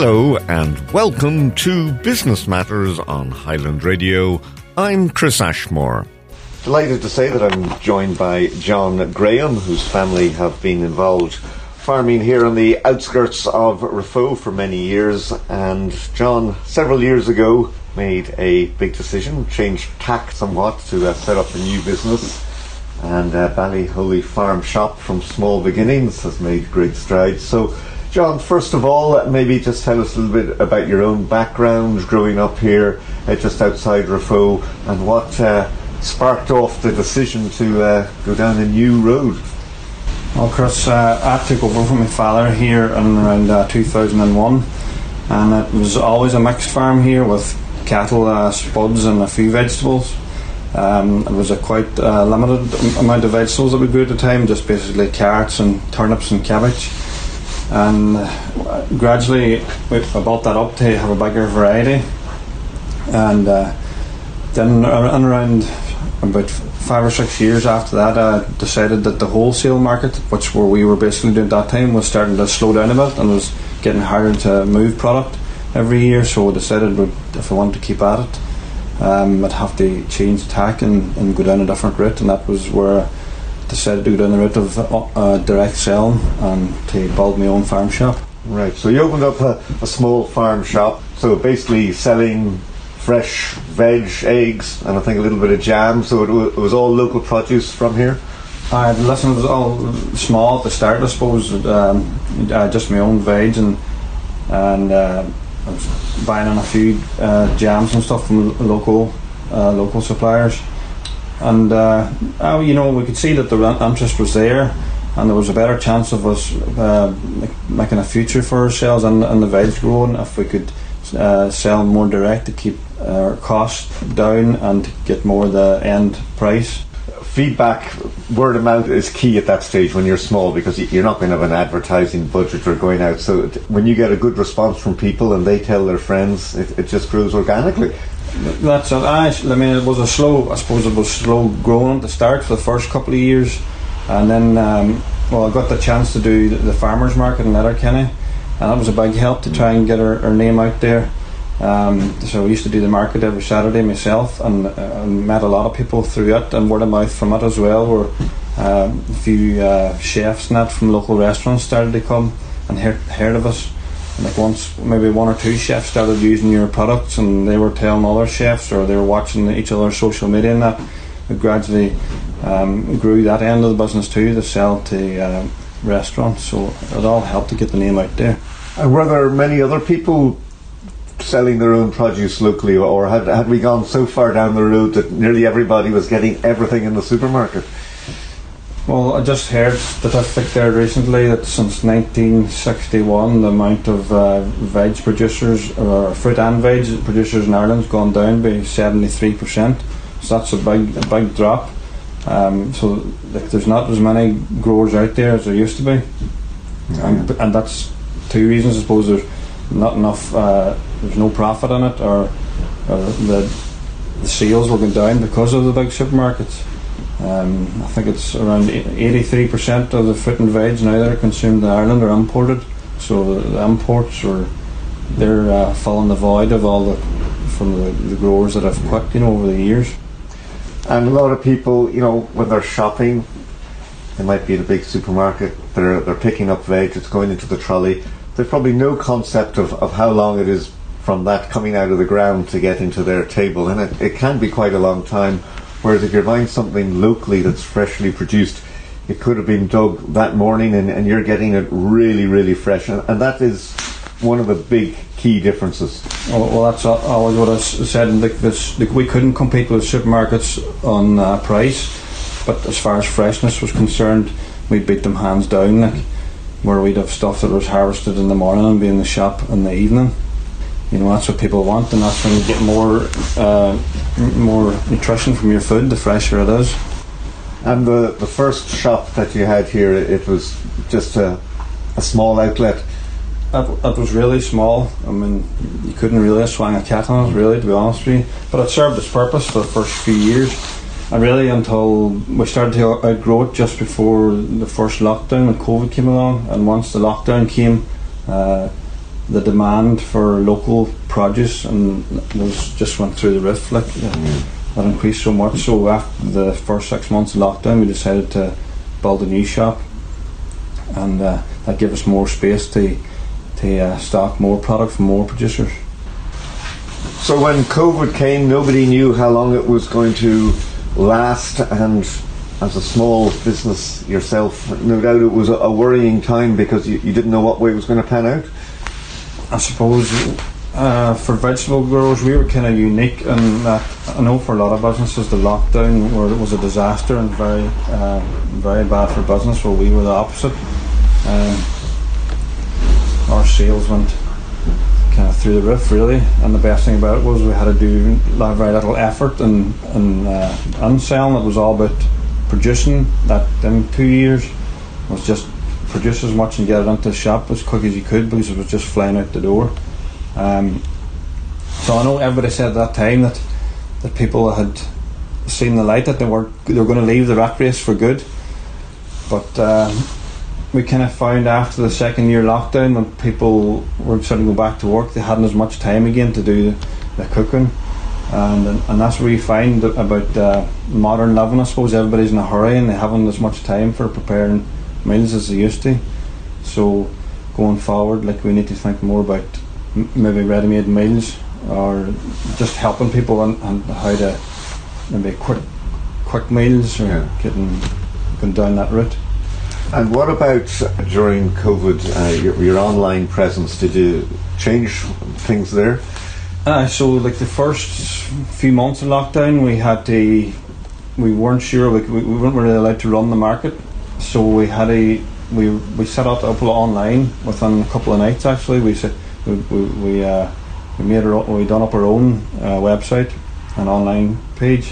Hello and welcome to Business Matters on Highland Radio. I'm Chris Ashmore. Delighted to say that I'm joined by John Graham, whose family have been involved farming here on the outskirts of Raphoe for many years. And John, several years ago, made a big decision, changed tack somewhat to uh, set up a new business. And uh, Ballyholey Farm Shop from small beginnings has made great strides. So John, first of all, maybe just tell us a little bit about your own background growing up here uh, just outside Raphoe and what uh, sparked off the decision to uh, go down a new road. Well, Chris, uh, I took over from my father here in around uh, 2001 and it was always a mixed farm here with cattle, uh, spuds and a few vegetables. Um, it was a quite limited amount of vegetables that we grew at the time, just basically carrots and turnips and cabbage and gradually I built that up to have a bigger variety. And uh, then around about five or six years after that I decided that the wholesale market which where we were basically doing at that time was starting to slow down a bit and was getting harder to move product every year. So I decided if I wanted to keep at it um, I'd have to change tack and, and go down a different route. And that was where decided to go down the route of uh, direct selling and to build my own farm shop. Right, so you opened up a, a small farm shop, so basically selling fresh veg, eggs, and I think a little bit of jam. So it, w- it was all local produce from here. I listen. It was all small at the start, I suppose. Um, uh, just my own veg and and uh, I was buying on a few uh, jams and stuff from local uh, local suppliers and uh, uh, you know we could see that the interest was there and there was a better chance of us uh, making a future for ourselves and, and the veg growing if we could uh, sell more direct to keep our costs down and get more the end price. Feedback, word of mouth is key at that stage when you're small because you're not going to have an advertising budget or going out. So when you get a good response from people and they tell their friends, it, it just grows organically. That's it. I, I mean, it was a slow. I suppose it was slow growing at the start for the first couple of years, and then um, well, I got the chance to do the, the farmers market in Letterkenny, and that was a big help to try and get our, name out there. Um, so I used to do the market every Saturday myself, and, uh, met a lot of people through it, and word of mouth from it as well. Where uh, a few uh, chefs and that from local restaurants started to come and heard, heard of us like once maybe one or two chefs started using your products and they were telling other chefs or they were watching each other's social media and that it gradually um, grew that end of the business too to sell to uh, restaurants. So it all helped to get the name out there. And were there many other people selling their own produce locally or had, had we gone so far down the road that nearly everybody was getting everything in the supermarket well, I just heard statistic there recently that since 1961, the amount of uh, veg producers, or fruit and veg producers in Ireland, has gone down by 73%. So that's a big, a big drop. Um, so like, there's not as many growers out there as there used to be, and, and that's two reasons. I suppose there's not enough. Uh, there's no profit in it, or, or the the sales will go down because of the big supermarkets. Um, I think it's around 83% of the fruit and veg now that are consumed in Ireland are imported. So the, imports are they're uh, filling the void of all the from the, the growers that have quit, you know, over the years. And a lot of people, you know, when they're shopping, they might be in a big supermarket. They're they're picking up veg. It's going into the trolley. They've probably no concept of, of how long it is from that coming out of the ground to get into their table, and it, it can be quite a long time Whereas if you're buying something locally that's freshly produced, it could have been dug that morning and, and you're getting it really, really fresh. And, and, that is one of the big key differences. Well, well that's always what I said. Like this, like we couldn't compete with supermarkets on uh, price, but as far as freshness was concerned, we beat them hands down. Like where we'd have stuff that was harvested in the morning and be in the shop in the evening you know that's what people want, and that's when you get more uh, more nutrition from your food. The fresher it is. And the the first shop that you had here, it was just a, a small outlet. It, it was really small. I mean, you couldn't really swing a cat on it, really, to be honest with you. But it served its purpose for the first few years. And really, until we started to outgrow it just before the first lockdown when COVID came along. And once the lockdown came, uh, the demand for local produce and was just went through the roof. Like mm. that increased so much. So after the first six months of lockdown, we decided to build a new shop, and uh, that gave us more space to to uh, stock more product from more producers. So when COVID came, nobody knew how long it was going to last, and as a small business yourself, no doubt it was a, a worrying time because you, you, didn't know what way it was going to pan out. I suppose uh, for vegetable growers, we were kind of unique, and I know for a lot of businesses, the lockdown was a disaster and very, uh, very bad for business. Well, we were the opposite. Um, our sales went kind of through the roof, really. And the best thing about it was we had to do very little effort and uh, and selling. It was all about producing. That in two years was just produce as much and get it into the shop as quick as you could because it was just flying out the door. Um, so I know everybody said at that time that that people had seen the light that they were they were going to leave the rat race for good, but. Uh, we kind of found after the second year lockdown when people were starting to go back to work, they hadn't as much time again to do the, cooking. And, and that's what we find about uh, modern living. I suppose everybody's in a hurry and they haven't as much time for preparing meals as they used to. So going forward, like we need to think more about m- maybe ready-made meals or just helping people on, on how to maybe quick quick meals or yeah. getting going down that route. And what about during COVID, uh, your, your, online presence? Did you change things there? Uh, so, like the first few months of lockdown, we had to, we weren't sure, we, we weren't really allowed to run the market. So, we had a, we, we set up a couple online within a couple of nights actually. We, we, we, we, uh, we made our, we done up our own uh, website, an online page,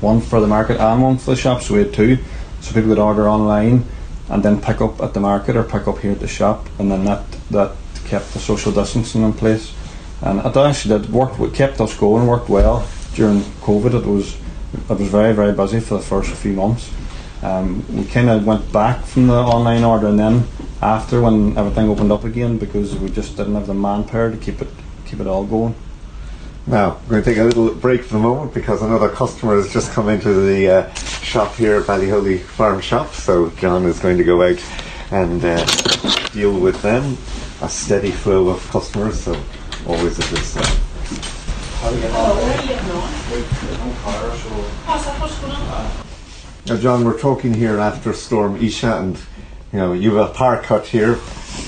one for the market and one for the shop. So, we had two. So, people could order online and then pick up at the market or pick up here at the shop, and then that that kept the social distancing in place. And it actually that worked. It kept us going, worked well during COVID. It was it was very very busy for the first few months. Um, we kind of went back from the online order, and then after when everything opened up again, because we just didn't have the manpower to keep it keep it all going. Now, we're going to take a little break for the moment because another customer has just come into the uh, shop here at Ballyholey Farm Shop. So, John is going to go out and uh, deal with them. A steady flow of customers, so always a good sign. Now, John, we're talking here after Storm Isha, and you know, you have a power cut here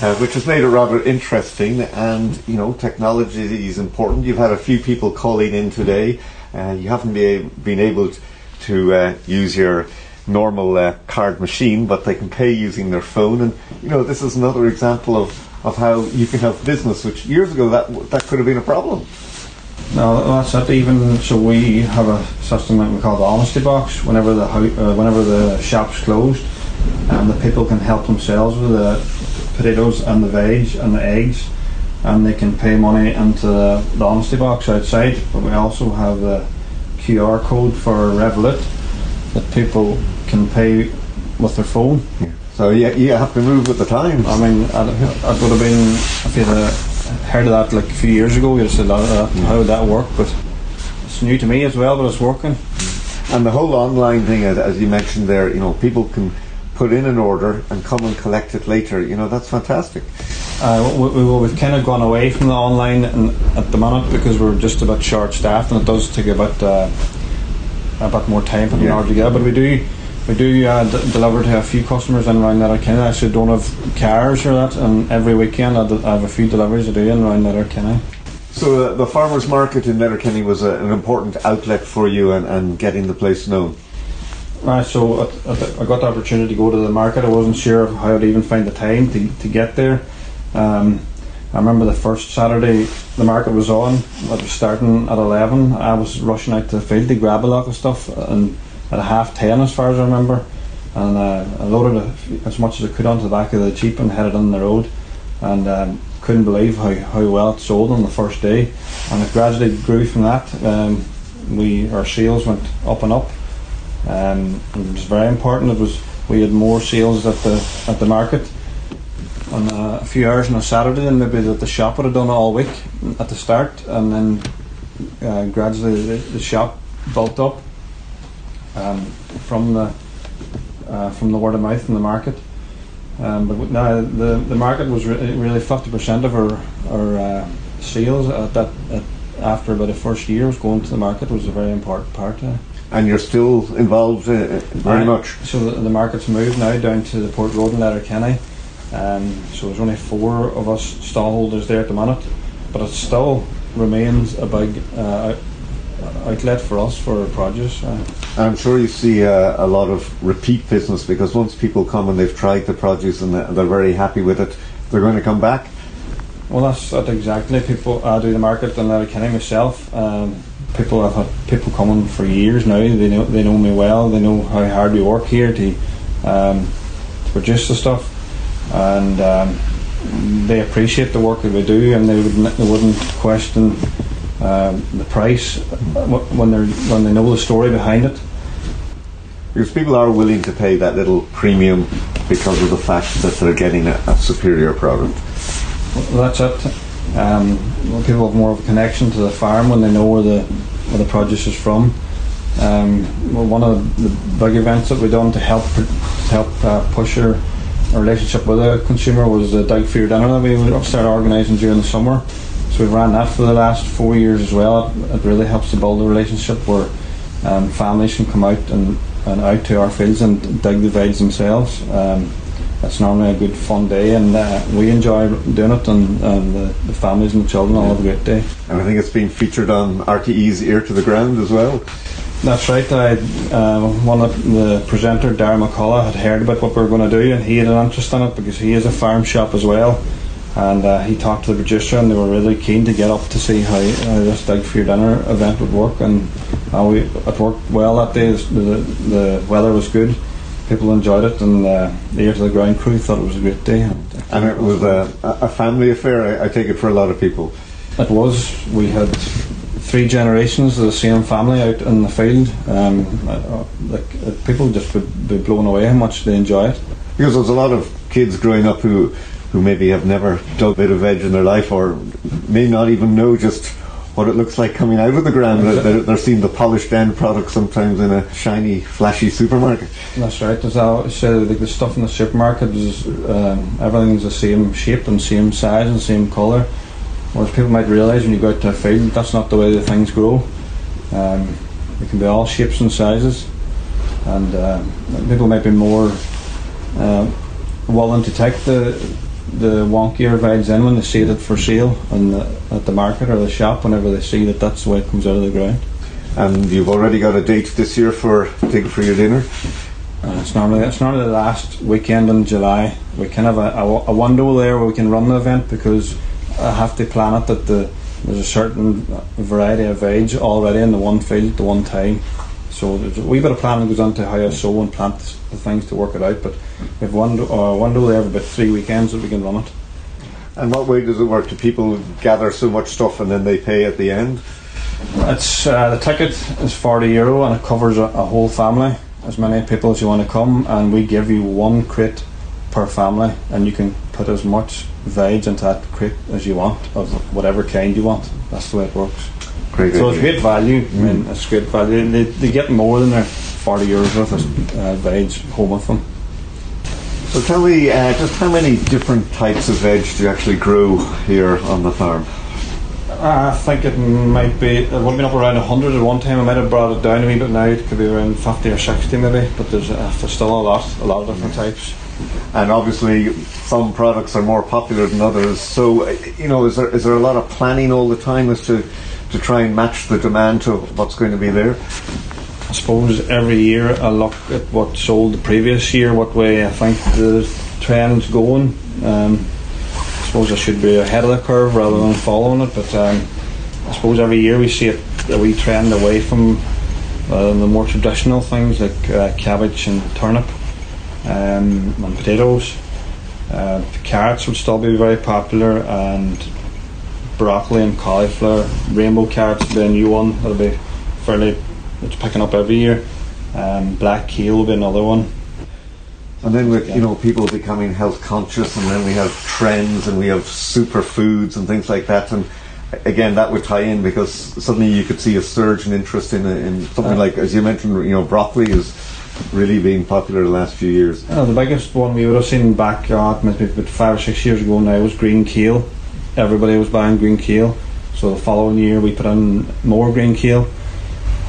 uh, which has made it rather interesting. And you know, technology is important. You've had a few people calling in today. Uh, you haven't be, been able to uh, use your normal uh, card machine, but they can pay using their phone. And you know, this is another example of, of how you can have business, which years ago that that could have been a problem. No, that's it. Even so, we have a system that we call the honesty box. Whenever the uh, whenever the shop's closed, and the people can help themselves with the potatoes and the veg and the eggs, and they can pay money into the, the honesty box outside. But we also have the QR code for Revolut that people can pay with their phone. Yeah. So yeah, you have to move with the times. I mean, it would have been if you had heard of that like a few years ago, you'd have said, uh, "How would that work?" But it's new to me as well, but it's working. And the whole online thing, as, as you mentioned there, you know, people can put in an order and come and collect it later. You know, that's fantastic. Uh, we, we, we've kind of gone away from the online and at the moment because we're just a bit short staffed and it does take a bit, uh, a bit more time putting yeah. order together. But we do we do uh, d- deliver to a few customers in around Letterkenny. I actually don't have cars or that, and every weekend I, d- I have a few deliveries I do in around Letterkenny. So uh, the farmers market in Letterkenny was a, an important outlet for you and, and getting the place known. Right, so I, I, got the opportunity to go to the market. I wasn't sure how I'd even find the time to, to get there. Um, I remember the first Saturday the market was on. It was starting at eleven. I was rushing out to the field to grab a lot of stuff, and at a half ten, as far as I remember, and uh, I loaded as much as I could onto the back of the jeep and headed on the road, and um, couldn't believe how, how well it sold on the first day, and it gradually grew from that. Um, we our sales went up and up um, it was very important. It was we had more sales at the at the market. On a few hours on a Saturday, and maybe that the shop would have done all week at the start, and then uh, gradually the, the, shop built up um, from the uh, from the word of mouth in the market. Um, but now the the market was re- really fifty percent of our our uh, sales at that at after about the first year was going to the market was a very important part. Uh, and you're still involved uh, very much. So the, the, market's moved now down to the Port Road in Letterkenny. Um, so there's only four of us stallholders there at the minute, but it still remains a big uh, outlet for us for our produce. Uh. I'm sure you see uh, a lot of repeat business because once people come and they've tried the produce and they're very happy with it, they're going to come back. Well, that's, that's exactly people. I do the market in Letterkenny myself. Um, people have had people coming for years now. They know they know me well. They know how hard we work here to um, to produce the stuff, and um, they appreciate the work that we do, and they wouldn't they wouldn't question um, the price when they when they know the story behind it. Because people are willing to pay that little premium because of the fact that they're getting a, a superior product. Well, that's it. Um, people have more of a connection to the farm when they know where the where the produce is from. Um, well, one of the big events that we done to help to help uh, push our, our, relationship with the consumer was the Dig for Your Dinner that we started organising during the summer. So we ran that for the last four years as well. It, it really helps to build a relationship where um, families can come out and, and out to our fields and dig the veg themselves. Um, it's normally a good fun day, and uh, we enjoy doing it, and, and the, the, families and the children all have a great day. And I think it's been featured on RTE's Ear to the Ground as well. That's right. I, uh, one of the presenter, Darragh McCullough, had heard about what we were going to do, and he had an interest in it because he is a farm shop as well. And uh, he talked to the producer, and they were really keen to get up to see how, how this Dig for Your Dinner event would work. And uh, we, it worked well that day. The, the weather was good people enjoyed it, and uh, the Ear to the Ground crew thought it was a great day. And it was a, a family affair, I, I, take it, for a lot of people. It was. We had three generations of the same family out in the field. Um, uh, like, uh, people just would be blown away how much they enjoy it. Because there's a lot of kids growing up who who maybe have never dug a bit of veg in their life or may not even know just what it looks like coming out of the ground. They're, they're seeing the polished end product sometimes in a shiny, flashy supermarket. That's right. As I said, like the stuff in the supermarket is um, everything's the same shape and same size and same colour. Whereas people might realise when you go out to a field, that's not the way the things grow. Um, can be all shapes and sizes, and uh, people might be more uh, willing to take the the wonkier veg in when they see it for sale in the, at the market or the shop whenever they see that that's the way it comes out of the ground. And you've already got a date this year for Dig for Your Dinner? Uh, it's normally it's normally the last weekend in July. We can have a, a, a, window there where we can run the event because I have to plan it that the there's a certain variety of veg already in the one field at the one time. So there's a wee bit of planning goes into how I sow and plant the things to work it out. But we have one uh, window there for about three weekends that we can run it. And what way does it work? Do people gather so much stuff and then they pay at the end? It's uh, the ticket is forty euro and it covers a, a, whole family, as many people as you want to come, and we give you one crate per family, and you can put as much veg into that crate as you want of whatever kind you want. That's the way it works. Great so it's great value. Mm. I mean, it's great value. They, they get more than their forty euros worth of uh, veg home with them. So tell me, uh, just how many different types of veg do you actually grow here on the farm? I think it might be. It would have been up around hundred at one time. I might have brought it down a wee bit now. It could be around fifty or sixty maybe. But there's, uh, there's still a lot, a lot of different types. And obviously, some products are more popular than others. So, uh, you know, is there is there a lot of planning all the time as to to try and match the demand to what's going to be there? I suppose every year I look at what sold the previous year, what way I think the trend's going. Um, I suppose I should be ahead of the curve rather than following it, but um, I suppose every year we see it, a wee trend away from uh, the more traditional things like uh, cabbage and turnip um, and potatoes. Uh, carrots would still be very popular, and broccoli and cauliflower. Rainbow carrots will be a new one that'll be fairly it's picking up every year. Um, black kale will be another one. And then with you know people becoming health conscious, and then we have trends, and we have superfoods and things like that, and again that would tie in because suddenly you could see a surge in interest in, in something uh, like as you mentioned, you know, broccoli is really being popular the last few years. Uh, the biggest one we would have seen back uh, maybe about five or six years ago now was green kale. Everybody was buying green kale, so the following year we put in more green kale,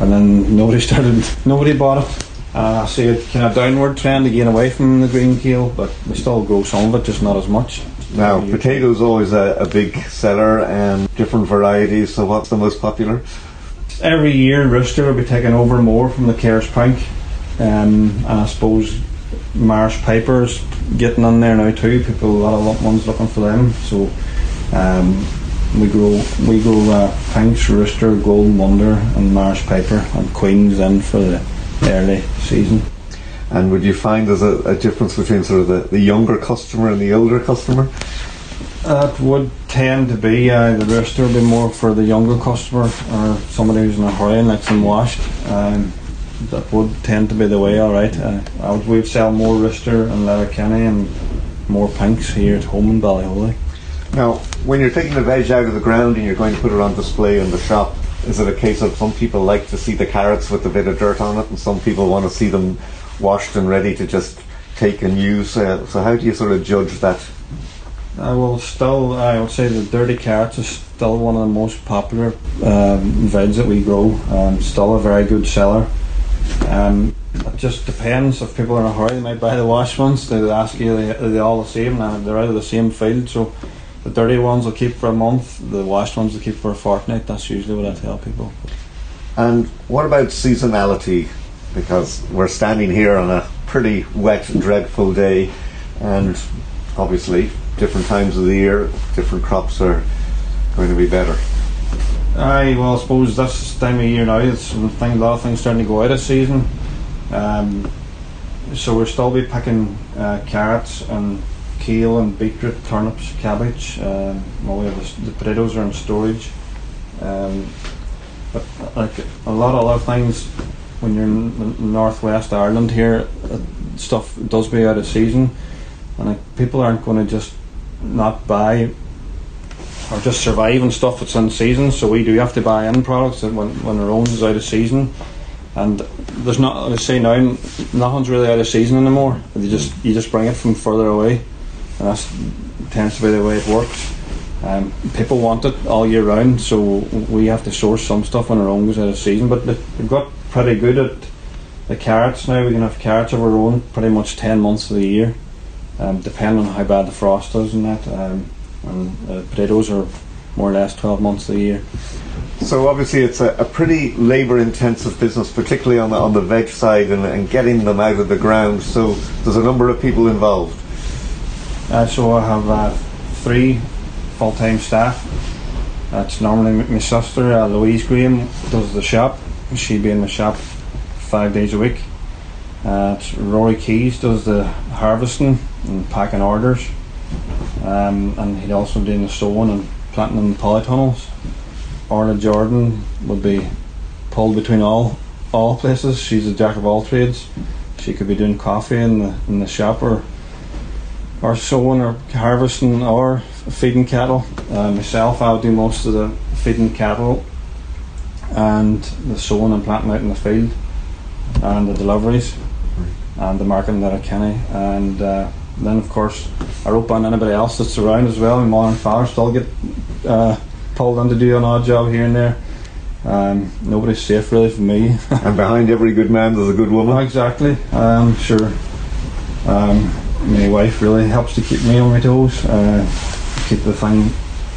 and then nobody started, nobody bought it. Uh, I see a kind of downward trend again away from the green kale, but we still grow some of it, just not as much. Now, potatoes always a, a big seller and different varieties. So, what's the most popular? Every year, Rooster will be taking over more from the Kerrs Pink, um, and I suppose Maris Pipers getting in there now too. People, a lot of ones looking for them. So, um, we grow we grow uh, Pinks, Rooster, Golden Wonder, and Maris Piper, and Queens in for the early season. And would you find there's a, a difference between sort of the, the younger customer and the older customer? It would tend to be uh, the rooster would be more for the younger customer or somebody who's in a hurry and likes them washed. Um, that would tend to be the way, all right. Uh, I would we'd sell more rooster and Letterkenny and more pinks here at home in Ballyholey. Now, when you're taking the veg out of the ground and you're going to put it on display in the shop, is it a case of some people like to see the carrots with a bit of dirt on it, and some people want to see them washed and ready to just take and use? Uh, so, how do you sort of judge that? I will still, I would say the dirty carrots is still one of the most popular um, veg that we grow. Um, still a very good seller. Um, it just depends if people are in a hurry, they might buy the washed ones. They ask you, they all the same? And they're out of the same field, so the dirty ones will keep for a month, the washed ones will keep for a fortnight. That's usually what I tell people. And what about seasonality? Because we're standing here on a pretty wet, dreadful day, and obviously, different times of the year, different crops are going to be better. Aye, well, I suppose this time of year now, it's a lot of things starting to go out of season. Um, so we'll still be picking uh, carrots and kale and beetroot, turnips, cabbage. Um, well, the, the, potatoes are in storage. Um, but like a lot of other things, when you're in northwest Ireland here, uh, stuff does be out of season, and like, people aren't going to just not buy or just survive on stuff that's in season. So we do have to buy in products when when our own is out of season. And there's not, I say now, nothing's really out of season anymore. You just you just bring it from further away and that tends to be the way it works. Um, people want it all year round, so we have to source some stuff on our own out of season. But we've got pretty good at the carrots now. We can have carrots of our own pretty much 10 months of the year, um, depending on how bad the frost is and that. Um, and uh, potatoes are more or less 12 months of the year. So obviously it's a, a pretty labour-intensive business, particularly on the, on the veg side and, and getting them out of the ground. So there's a number of people involved. Uh, so I have uh, three full-time staff. That's normally my sister, uh, Louise Graham, does the shop. She be in the shop five days a week. Uh, Rory Keys does the harvesting and packing orders. Um, and he'd also do the sowing and planting in the polytunnels. Orla Jordan would be pulled between all all places. She's a jack of all trades. She could be doing coffee in the in the shop or or sowing or harvesting or feeding cattle. Uh, myself, I'll do most of the feeding cattle and the sowing and planting out in the field and the deliveries and the marketing that I can. And uh, then, of course, I rope on anybody else that's around as well. My mother and father still get uh, pulled on to do an odd job here and there. Um, nobody's safe really for me. and behind every good man, there's a good woman. Exactly. Um, sure. Um, my wife really helps to keep me on my toes, uh, keep the thing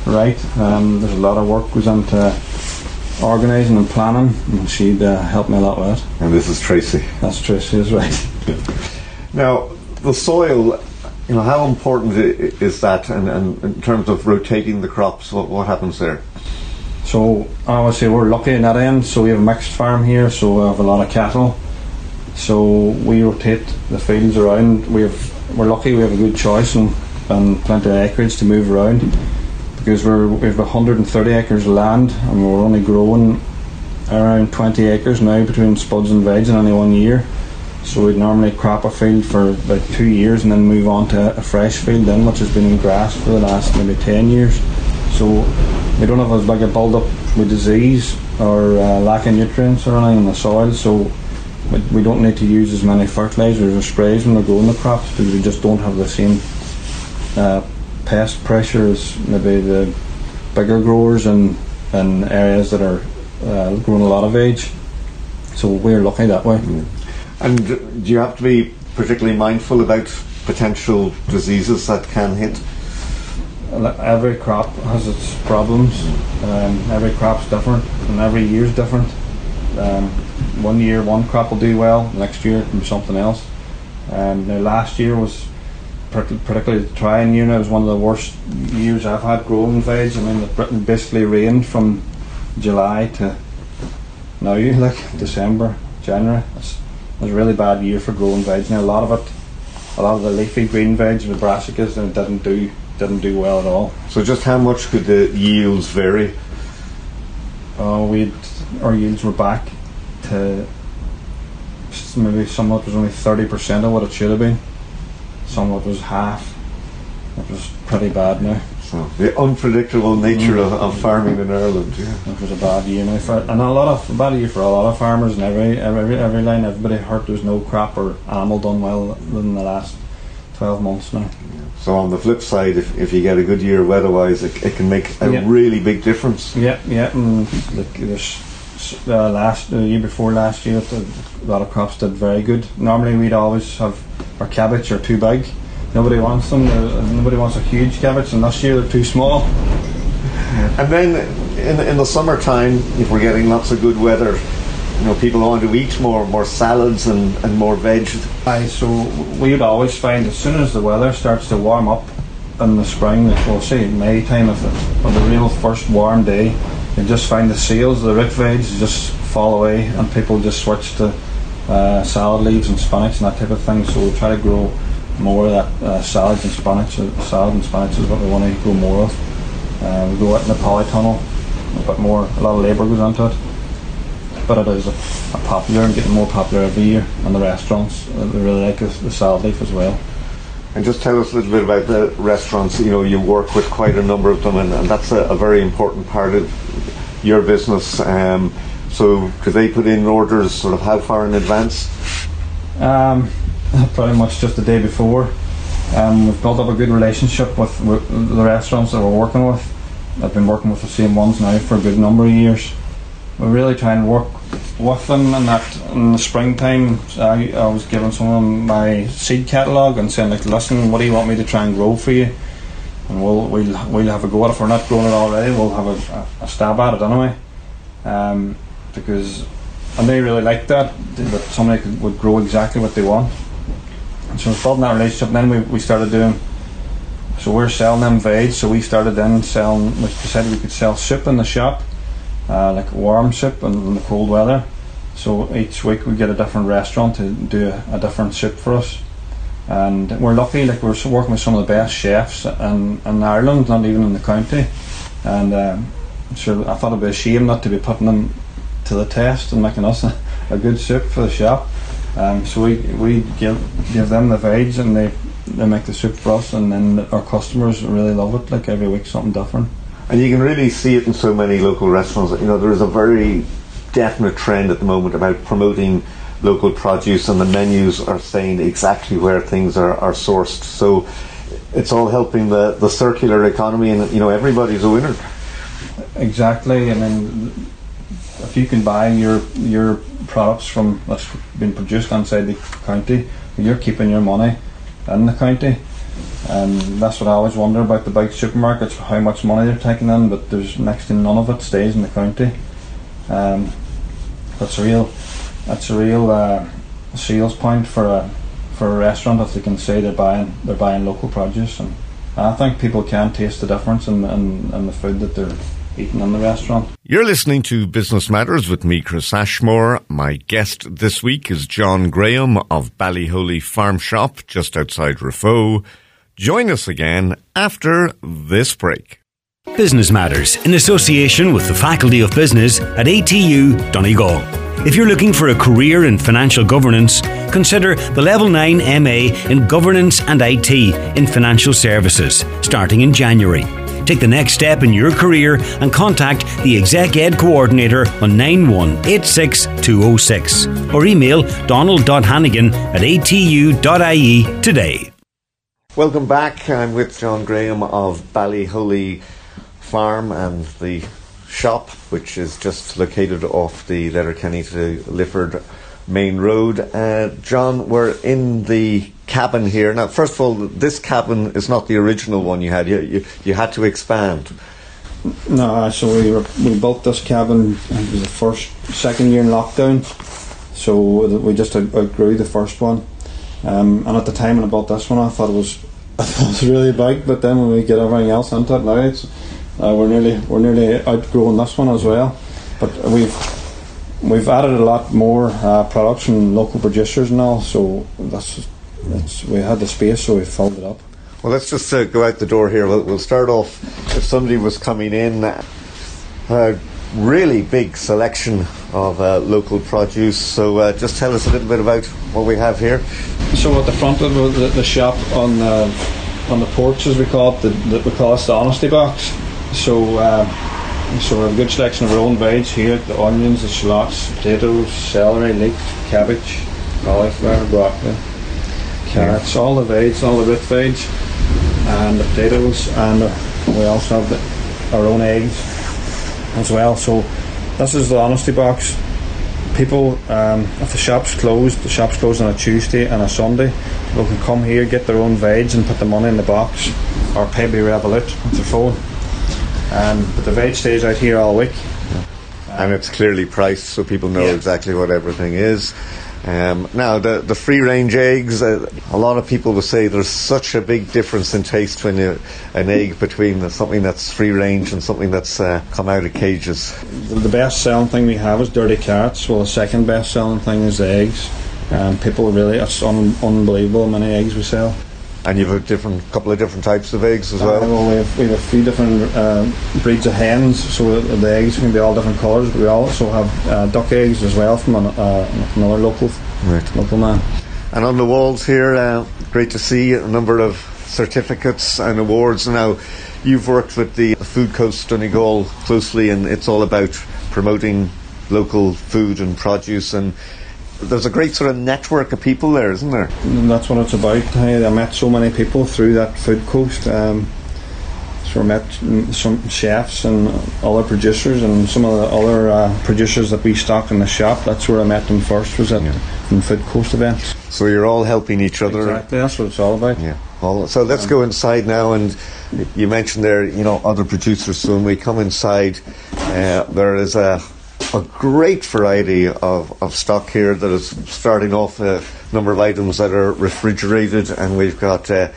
right. Um, there's a lot of work goes into organising and planning, and she'd uh, help me a lot with it. And this is Tracy. That's Tracy, is right. now, the soil, you know, how important is that, and, and in terms of rotating the crops, what, what happens there? So, I would say we're lucky in that end. So, we have a mixed farm here, so we have a lot of cattle. So, we rotate the fields around. We have we're lucky we have a good choice and, and plenty of acreage to move around because we're, we have 130 acres of land and we're only growing around 20 acres now between spuds and veg in any one year. So we'd normally crop a field for about two years and then move on to a fresh field then, which has been in grass for the last maybe 10 years. So we don't have as big a build up with disease or uh, lack of nutrients or anything in the soil. So we don't need to use as many fertilizers or sprays when we're growing the crops because we just don't have the same uh, pest pressure as maybe the bigger growers in, in areas that are uh, growing a lot of age. So we're lucky that way. Mm. And do you have to be particularly mindful about potential diseases that can hit? Every crop has its problems. Um, every crop's different, and every year's different. Um, one year, one crop will do well. Next year, it can be something else. Um, now, last year was particularly the trying year. It was one of the worst years I've had growing veg. I mean, it basically rained from July to now, like December, January. It's, it was a really bad year for growing veg. Now a lot of it, a lot of the leafy green veg, the brassicas, and it didn't do didn't do well at all. So just how much could the yields vary? Oh, we our yields were back to maybe some of it was only thirty percent of what it should have been. Some of it was half. It was pretty bad now. So the unpredictable nature mm. of, of, farming in Ireland. Yeah. It was a bad year now for and a lot of a bad year for a lot of farmers and every every every line everybody hurt. There's no crop or animal done well in the last twelve months now. Yeah. So on the flip side, if, if you get a good year weather-wise, it, it can make a yeah. really big difference. Yeah, yeah. And there's uh, last the year before last year, a lot of crops did very good. Normally, we'd always have our cabbage are too big nobody wants them. Uh, nobody wants a huge cabbage, and this year they're too small. And then in, in the summertime, if we're getting lots of good weather, you know, people want to eat more more salads and, and more veg. Aye, so we would always find as soon as the weather starts to warm up in the spring, which we'll say May time of the, of the real first warm day, you just find the sales, the root veg just fall away, and people just switch to uh, salad leaves and spinach and that type of thing. So we try to grow more of that uh, salads and spinach. Salad and spinach is what we want to grow more of. Uh, we grow it in the polytunnel, a bit more, a lot of labour goes into it. But it is a, a popular and getting more popular every year, and the restaurants uh, they really like the, the salad leaf as well. And just tell us a little bit about the restaurants. You know, you work with quite a number of them, and, and that's a, a, very important part of your business. Um, so, could they put in orders sort of how far in advance? Um, pretty much just the day before. Um, we've built up a good relationship with, with, the restaurants that we're working with. I've been working with the same ones now for a good number of years. We really try and work with them in that in the springtime I, I was giving some of them my seed catalogue and saying like listen what do you want me to try and grow for you and we'll we'll, we'll have a go at it if we're not growing it already we'll have a, a, a stab at it anyway um, because and they really like that that somebody could, would grow exactly what they want so we building that relationship. And then we, we started doing. So we're selling them veg. So we started then selling. We decided we could sell soup in the shop, uh, like warm soup in, the cold weather. So each week we get a different restaurant to do a, a, different soup for us. And we're lucky, like we're working with some of the best chefs in, in Ireland, not even in the county. And um, so I thought it'd be a shame not to be putting them to the test and making us a, a good soup for the shop. Um, so we we give give them the veg and they they make the soup for us, and then our customers really love it. Like every week, something different. And you can really see it in so many local restaurants. You know, there is a very definite trend at the moment about promoting local produce, and the menus are saying exactly where things are, are sourced. So it's all helping the, the circular economy, and you know everybody's a winner. Exactly. I mean, if you can buy your your products from that's been produced inside the county, you're keeping your money in the county. And that's what I always wonder about the big supermarkets, how much money they're taking in, but there's next to none of it stays in the county. Um, that's a real, that's a real uh, sales point for a for a restaurant if they can say they're buying they're buying local produce, and I think people can taste the difference in, in, in the food that they're eating in the restaurant. You're listening to Business Matters with me, Chris Ashmore. My guest this week is John Graham of Ballyholey Farm Shop just outside Raphoe. Join us again after this break. Business Matters in association with the Faculty of Business at ATU Donegal. If you're looking for a career in financial governance, consider the Level 9 MA in Governance and IT in Financial Services, starting in January. Take the next step in your career and contact the Exec Ed Coordinator on 9186206 or email donald.hannigan at atu.ie today. Welcome back. I'm with John Graham of Ballyholey Farm and the shop, which is just located off the Letterkenny to Lifford main road. Uh, John, we're in the cabin here. Now, first of all, this cabin is not the original one you had. You, you, you had to expand. No, so we, were, we built this cabin, it was the first, second year in lockdown. So we just outgrew the first one. Um, and at the time when I bought this one, I thought it was, I thought it was really big. But then when we get everything else into it now, it's uh, we're nearly we're nearly outgrowing this one as well, but we've we've added a lot more uh, products from local producers and all. So that's that's we had the space, so we filled it up. Well, let's just uh, go out the door here. We'll, we'll, start off. If somebody was coming in, a really big selection of uh, local produce. So uh, just tell us a little bit about what we have here. So at the front of the, the shop on the on the porch, as we call it, the, the, we call it the honesty box. So, um, so we have a good selection of our own veg here: the onions, the shallots, potatoes, celery, leek, cabbage, cauliflower, broccoli, carrots, all the veg, all the root veg, and the potatoes, and we also have the, our own eggs as well. So, this is the honesty box. People, um, if the shop's closed, the shop's closed on a Tuesday and a Sunday. People can come here, get their own veg, and put the money in the box, or pay by Revolut with their phone um, but the veg stays out here all week. and it's clearly priced so people know yeah. exactly what everything is. Um, now, the, the free range eggs, uh, a lot of people will say there's such a big difference in taste when you, an egg between something that's free range and something that's uh, come out of cages. The best selling thing we have is dirty carrots. Well, the second best selling thing is the eggs. Um, people really, it's un- unbelievable how many eggs we sell. And you have a different couple of different types of eggs as well. Well, we have, we have a few different uh, breeds of hens, so the eggs can be all different colours. But we also have uh, duck eggs as well from an, uh, another local right. local man. And on the walls here, uh, great to see a number of certificates and awards. Now, you've worked with the Food Coast Donegal closely, and it's all about promoting local food and produce and there's a great sort of network of people there, isn't there? And that's what it's about. I, I met so many people through that food coast. Um, so I met some chefs and other producers and some of the other uh, producers that we stock in the shop. That's where I met them first. Was at yeah. in food coast events. So you're all helping each other. Exactly. That's what it's all about. Yeah. So let's um, go inside now and. You mentioned there, you know, other producers. So when we come inside, uh, there is a a great variety of, of stock here that is starting off a number of items that are refrigerated, and we've got uh,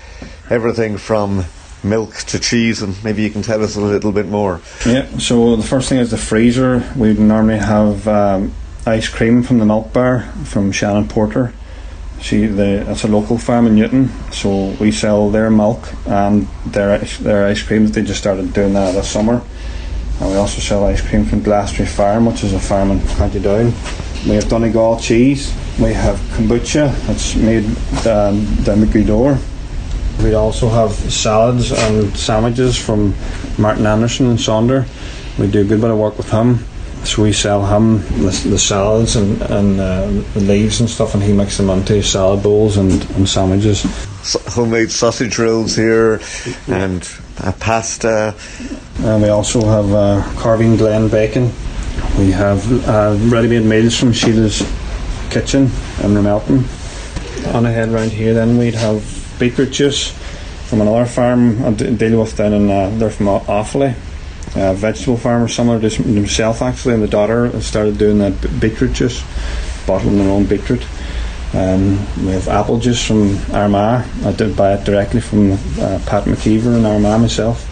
everything from milk to cheese, and maybe you can tell us a little bit more. Yeah, so the first thing is the freezer. We normally have um, ice cream from the milk bar from Shannon Porter. She, the, it's a local farm in Newton, so we sell their milk and their their ice cream. They just started doing that this summer. And we also sell ice cream from Glastry Farm, which is a farm in County Down. We have Donegal cheese. We have kombucha that's made um, down McGreedore. We also have salads and sandwiches from Martin Anderson and Sonder. We do a good bit of work with him. So we sell him the, the salads and, and uh, the leaves and stuff, and he makes them into salad bowls and, and sandwiches. Homemade sausage rolls here and a pasta. And we also have uh, Carving Glen bacon. We have uh, ready-made meals from Sheila's kitchen in Ramelton. On ahead round here, then we'd have beetroot juice from another farm I deal with down in uh, they're from Offaly. Uh, vegetable farmer similar to himself actually, and the daughter started doing that beetroot juice, bottling their own beetroot. Um, we have apple juice from Armagh. I did buy it directly from uh, Pat McKeever and Armagh myself.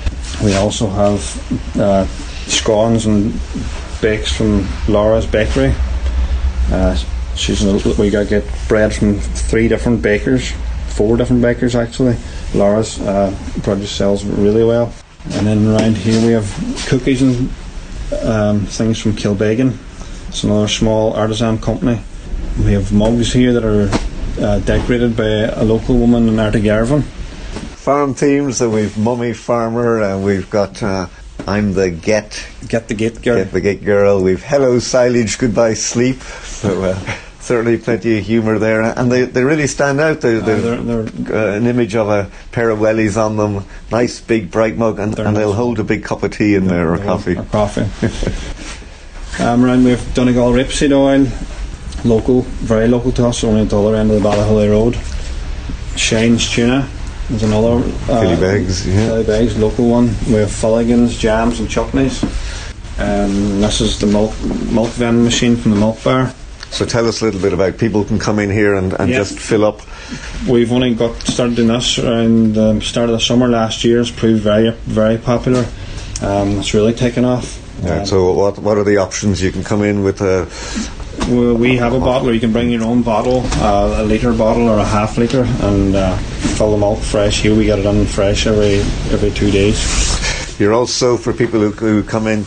We also have uh, scones and bakes from Laura's Bakery. Uh, she's we got get bread from three different bakers, four different bakers actually. Laura's uh, produce sells really well. And then around here we have cookies and um, things from Kilbeggan. It's another small artisan company. We have mugs here that are uh, decorated by a local woman in Artigarvan. Farm themes, so we've Mummy Farmer, and we've got uh, I'm the Get Get the Gate Girl. Get the Gate Girl. We've Hello Silage, Goodbye Sleep. So uh, certainly plenty of humour there, and they, they really stand out. They, Uh, they're, they're, uh, an image of a pair of wellies on them, nice big bright mug, and, and they'll hold a big cup of tea in there or coffee. Or coffee. um, we have Donegal rapeseed oil, local, very local to us, only at the other end of the Ballyholey Road. Shane's tuna is another. Uh, Philly bags, yeah. Philly bags, local one. We have Filligans, jams, and chutneys. Um, this is the milk milk vending machine from the milk bar. So tell us a little bit about people can come in here and, and Yeah. just fill up. We've only got started doing this around the start of the summer last year. It's proved very very popular. Um, it's really taken off. Yeah, Um, so what what are the options? You can come in with a We we have a bottle, or you can bring your own bottle, uh, a litre bottle or a half litre, and uh, fill the milk fresh. Here we get it in fresh every every two days. You're also for people who, who come in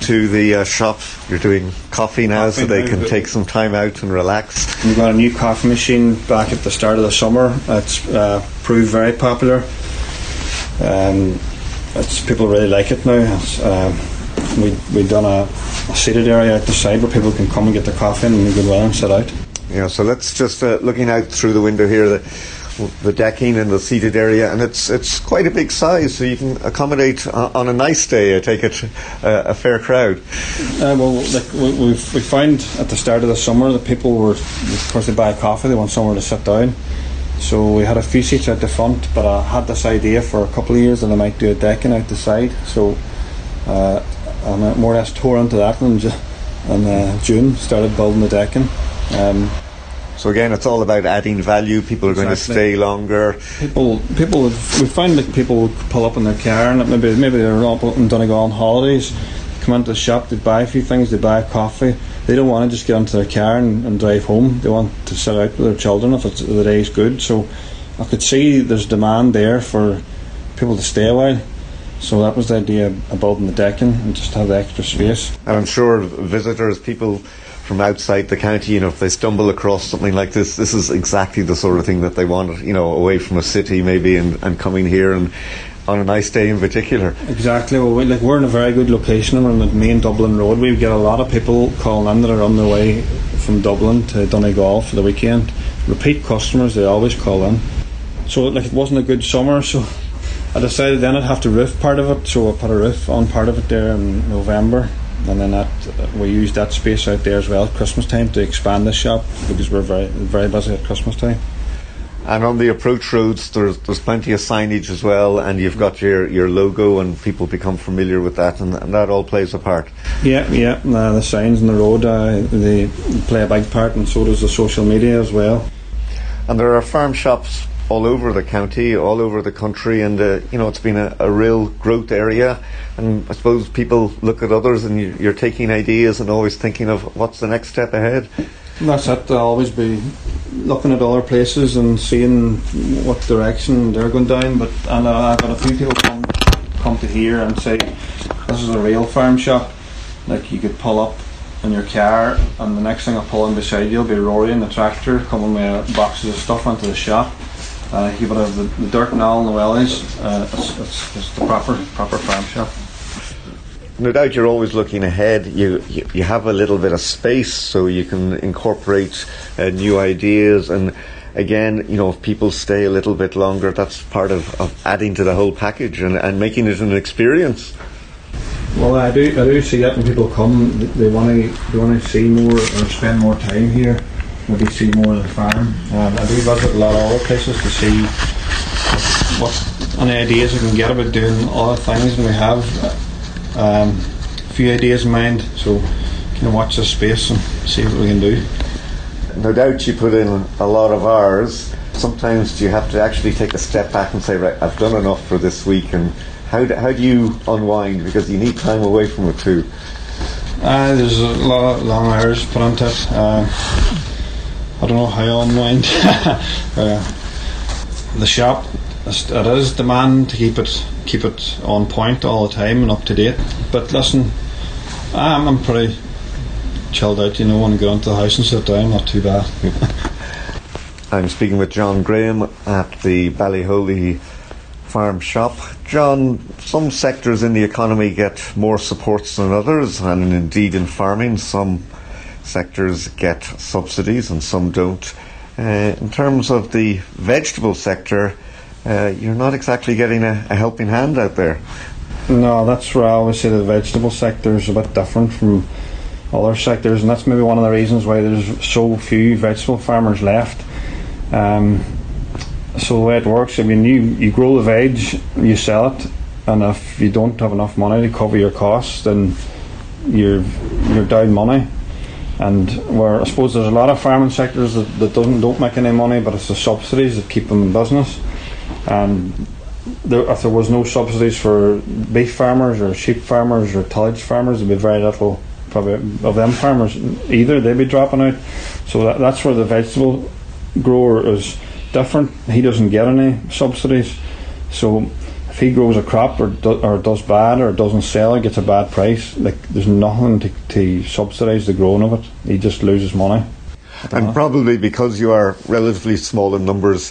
to the uh, shop. You're doing coffee now, so they now, can take some time out and relax. We've got a new coffee machine back at the start of the summer. It's uh, proved very popular. Um, it's people really like it now. It's, um, we we done a, a seated area out the side where people can come and get their coffee and go well and sit out. Yeah, so let's just uh, looking out through the window here, the, the decking and the seated area, and it's it's quite a big size, so you can accommodate uh, on a nice day. I take it uh, a fair crowd. Uh, well, like we, we've we found at the start of the summer that people were, of course, they buy a coffee, they want somewhere to sit down. So we had a few seats out the front, but I had this idea for a couple of years that I might do a decking out the side. So uh, more or less tore into that in, Ju- in uh, June, started building the decking. Um, So again, it's all about adding value. People are going to stay longer. people, people, would- we find that people pull up in their car and maybe maybe they're up in Donegal on holidays, come into the shop, they buy a few things, they buy a coffee. They don't want to just get into their car and, and drive home. They want to sit out with their children if it's, the day's good. So I could see there's demand there for people to stay a while. So that was the idea of building the decking and just have the extra space. And I'm sure visitors, people from outside the county, you know, if they stumble across something like this, this is exactly the sort of thing that they want, you know, away from a city maybe and, and coming here and on a nice day in particular. Exactly. Well, we, like we're in a very good location. We're on the main Dublin road. We get a lot of people calling in that are on their way from Dublin to Donegal for the weekend. Repeat customers. They always call in. So like it wasn't a good summer. So I decided then I'd have to roof part of it. So I put a roof on part of it there in November, and then that we used that space out there as well at Christmas time to expand the shop because we're very very busy at Christmas time. And on the approach roads, there's, there's plenty of signage as well, and you've got your, your logo, and people become familiar with that, and, and that all plays a part. Yeah, yeah. Uh, the signs on the road uh, they play a big part, and so does the social media as well. And there are farm shops all over the county, all over the country, and uh, you know it's been a, a real growth area. And I suppose people look at others, and you, you're taking ideas and always thinking of what's the next step ahead. And that's it. I'll always be looking at other places and seeing what direction they're going down. But and uh, I've got a few people come come to here and say this is a real farm shop. Like you could pull up in your car, and the next thing I pull in beside you will be Rory in the tractor coming with boxes of stuff onto the shop. Uh, you would have the, the dirt and all and the wellies. Uh, it's, it's, it's the proper proper farm shop. No doubt you're always looking ahead. You, you, you have a little bit of space so you can incorporate uh, new ideas. And again, you know, if people stay a little bit longer, that's part of, of adding to the whole package and, and making it an experience. Well, I do. I do see that when people come, they want to they want to see more or spend more time here. Maybe see more of the farm. Um, I do visit a lot of other places to see what any ideas I can get about doing other things, and we have um, a few ideas in mind. So, can watch this space and see what we can do. No doubt you put in a lot of hours. Sometimes you have to actually take a step back and say, right, I've done enough for this week. And how do, how do you unwind? Because you need time away from it too. Uh, there's a lot of long hours put into it. Uh, I don't know how I unwind. uh, the shop, it is demand to keep it keep it on point all the time and up to date. But listen, I'm, I'm pretty chilled out, you know, when you go into the house and sit down, not too bad. I'm speaking with John Graham at the Ballyholey farm shop. John, some sectors in the economy get more supports than others, and indeed in farming, some sectors get subsidies and some don't. Uh, in terms of the vegetable sector, uh, you're not exactly getting a, a, helping hand out there. No, that's where I always say the vegetable sector is a bit different from other sectors, and that's maybe one of the reasons why there's so few vegetable farmers left. Um, so the way it works, I mean, you, you grow the veg, you sell it, and if you don't have enough money to cover your costs, then you're you're down money. And where I suppose there's a lot of farming sectors that, that doesn't don't make any money, but it's the subsidies that keep them in business. And there, if there was no subsidies for beef farmers or sheep farmers or tillage farmers, there'd be very little probably of them farmers either. They'd be dropping out. So that, that's where the vegetable grower is different. He doesn't get any subsidies, so if he grows a crop or do, or does bad or doesn't sell it, gets a bad price, like there's nothing to, to subsidise the growing of it. He just loses money. And probably because you are relatively small in numbers,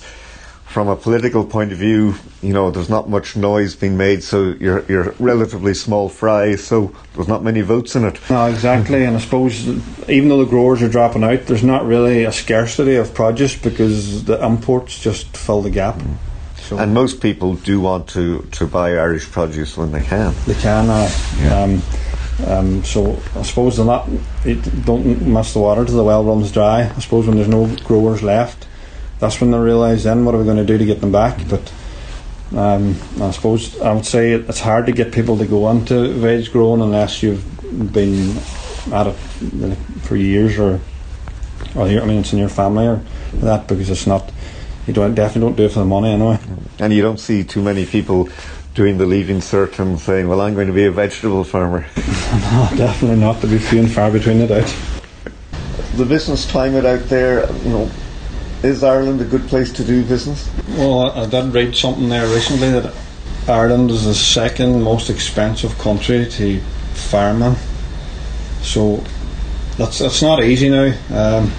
from a political point of view, you know, there's not much noise being made, so you're you're relatively small fry, so there's not many votes in it. No, exactly, and I suppose even though the growers are dropping out, there's not really a scarcity of produce because the imports just fill the gap. Mm. So and most people do want to, to buy Irish produce when they can. They can, uh, yeah. Um, um, so I suppose they're not. don't mess the water till the well runs dry. I suppose when there's no growers left, that's when they realise then what are we going to do to get them back. But um, I suppose I would say it's hard to get people to go into veg growing unless you've been at it for years or, or I mean it's in your family or that because it's not you don't definitely don't do it for the money anyway. And you don't see too many people doing the leaving cert and saying, "Well, I'm going to be a vegetable farmer." no, definitely not. To be few and far between it out. The business climate out there, you know, is Ireland a good place to do business? Well, I, I did read something there recently that Ireland is the second most expensive country to farm in. So that's that's not easy now. Um,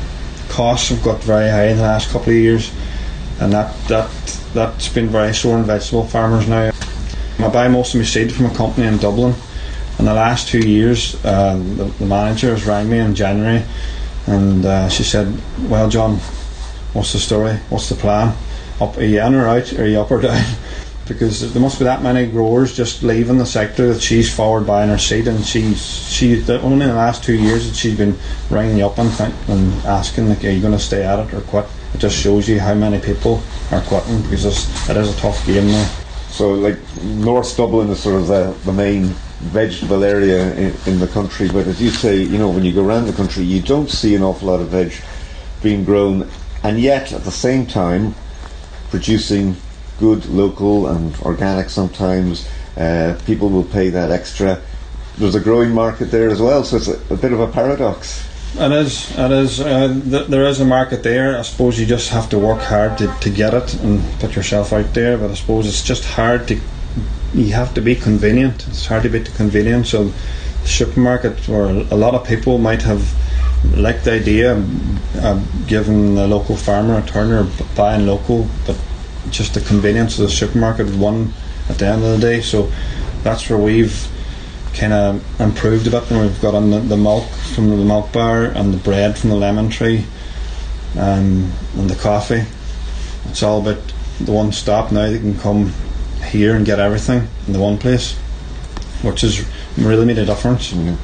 costs have got very high in the last couple of years, and that that that's been very sore on vegetable farmers now. I buy most of my seed from a company in Dublin. In the last two years, uh, the, the, manager has rang me in January, and uh, she said, "Well, John, what's the story? What's the plan? Up, are you in or out? Are you up or down? because there must be that many growers just leaving the sector that she's forward buying her seed, and she's she only in the last two years that she's been ringing you up and, and asking like, are you going to stay at it or quit? It just shows you how many people are quitting because it's, it is a tough game now. So, like North Dublin is sort of the, the main vegetable area in, in the country, but as you say, you know, when you go around the country, you don't see an awful lot of veg being grown and yet at the same time producing good local and organic sometimes. Uh, people will pay that extra. There's a growing market there as well, so it's a, a bit of a paradox. It is. It is. Uh, th- there is a market there. I suppose you just have to work hard to, to get it and put yourself out there. But I suppose it's just hard to. You have to be convenient. It's hard to be convenient. So, the supermarket, where a lot of people might have liked the idea of giving the local farmer a turn or buying local, but just the convenience of the supermarket won at the end of the day. So that's where we've kind of improved a bit, and we've got on the, the, milk from the milk bar and the bread from the lemon tree, um, and the coffee. It's all about the one stop now. They can come here and get everything in the one place, which has really made a difference. Mm-hmm.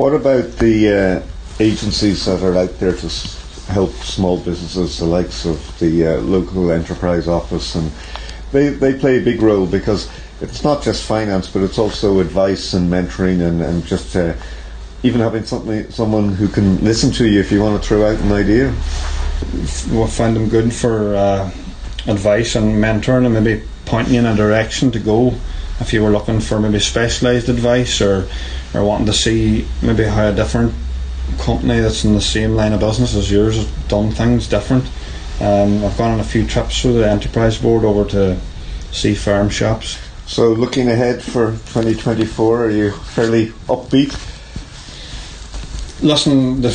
What about the uh, agencies that are out there to help small businesses, the likes of the uh, local enterprise office, and they, they play a big role because it's not just finance, but it's also advice and mentoring and, and just uh, even having something someone who can listen to you if you want to throw out an idea. We'll find them good for uh, advice and mentoring and maybe pointing you in a direction to go if you were looking for maybe specialised advice or, or wanting to see maybe how a different company that's in the same line of business as yours has done things different. Um, I've gone on a few trips with the enterprise board over to see farm shops. So, looking ahead for 2024, are you fairly upbeat? listen, the,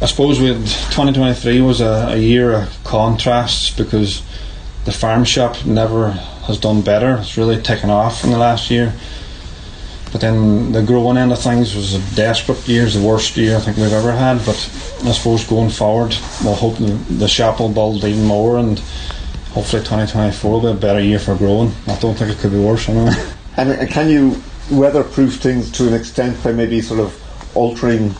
I suppose with 2023 was a, a year of contrasts because the farm shop never has done better. It's really taken off in the last year. But then the growing end of things was a desperate year, the worst year I think we've ever had. But I suppose going forward, we'll hope the, the shop will build even more and hopefully 2024 will be a better year for growing. I don't think it could be worse anyway. And uh, can you weatherproof things to an extent by maybe sort of altering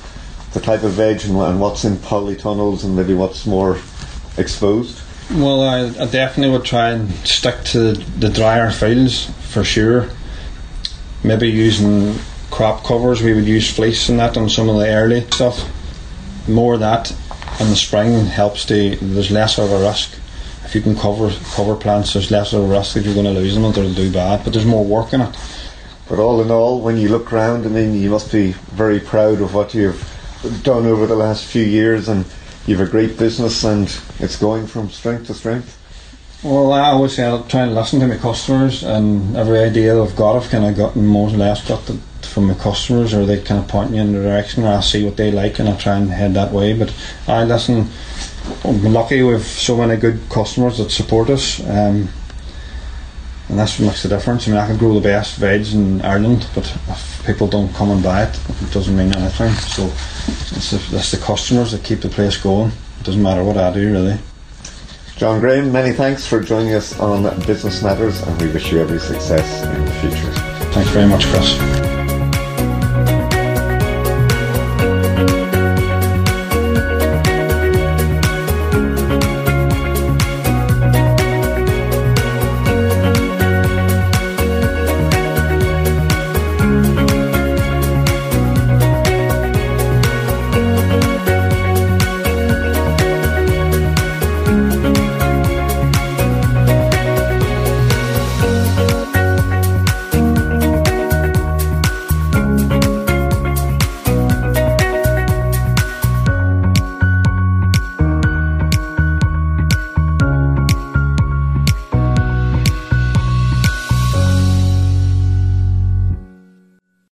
the type of veg and, and what's in polytunnels and maybe what's more exposed? Well, I, I, definitely would try and stick to the drier fields for sure. Maybe using crop covers, we would use fleece and that on some of the early stuff. More of that in the spring helps the. There's less of a risk. If you can cover cover plants, there's less of a risk that you're going to lose them or they'll do bad. But there's more work in it. But all in all, when you look around, I mean, you must be very proud of what you've done over the last few years, and you've a great business, and it's going from strength to strength. Well, I always say I try and listen to my customers, and every idea I've got, I've kind of gotten more or less got it from my customers, or they kind of point me in the direction, or I see what they like, and I try and head that way. But I listen. I'm lucky with so many good customers that support us. Um, and that's what makes the difference. I mean, I can grow the best veg in Ireland, but if people don't come and buy it, it doesn't mean anything. So it's the, it's the customers that keep the place going. It doesn't matter what I do, really. John Graham, many thanks for joining us on Business Matters, and we wish you every success in the future. Thanks very much, Chris.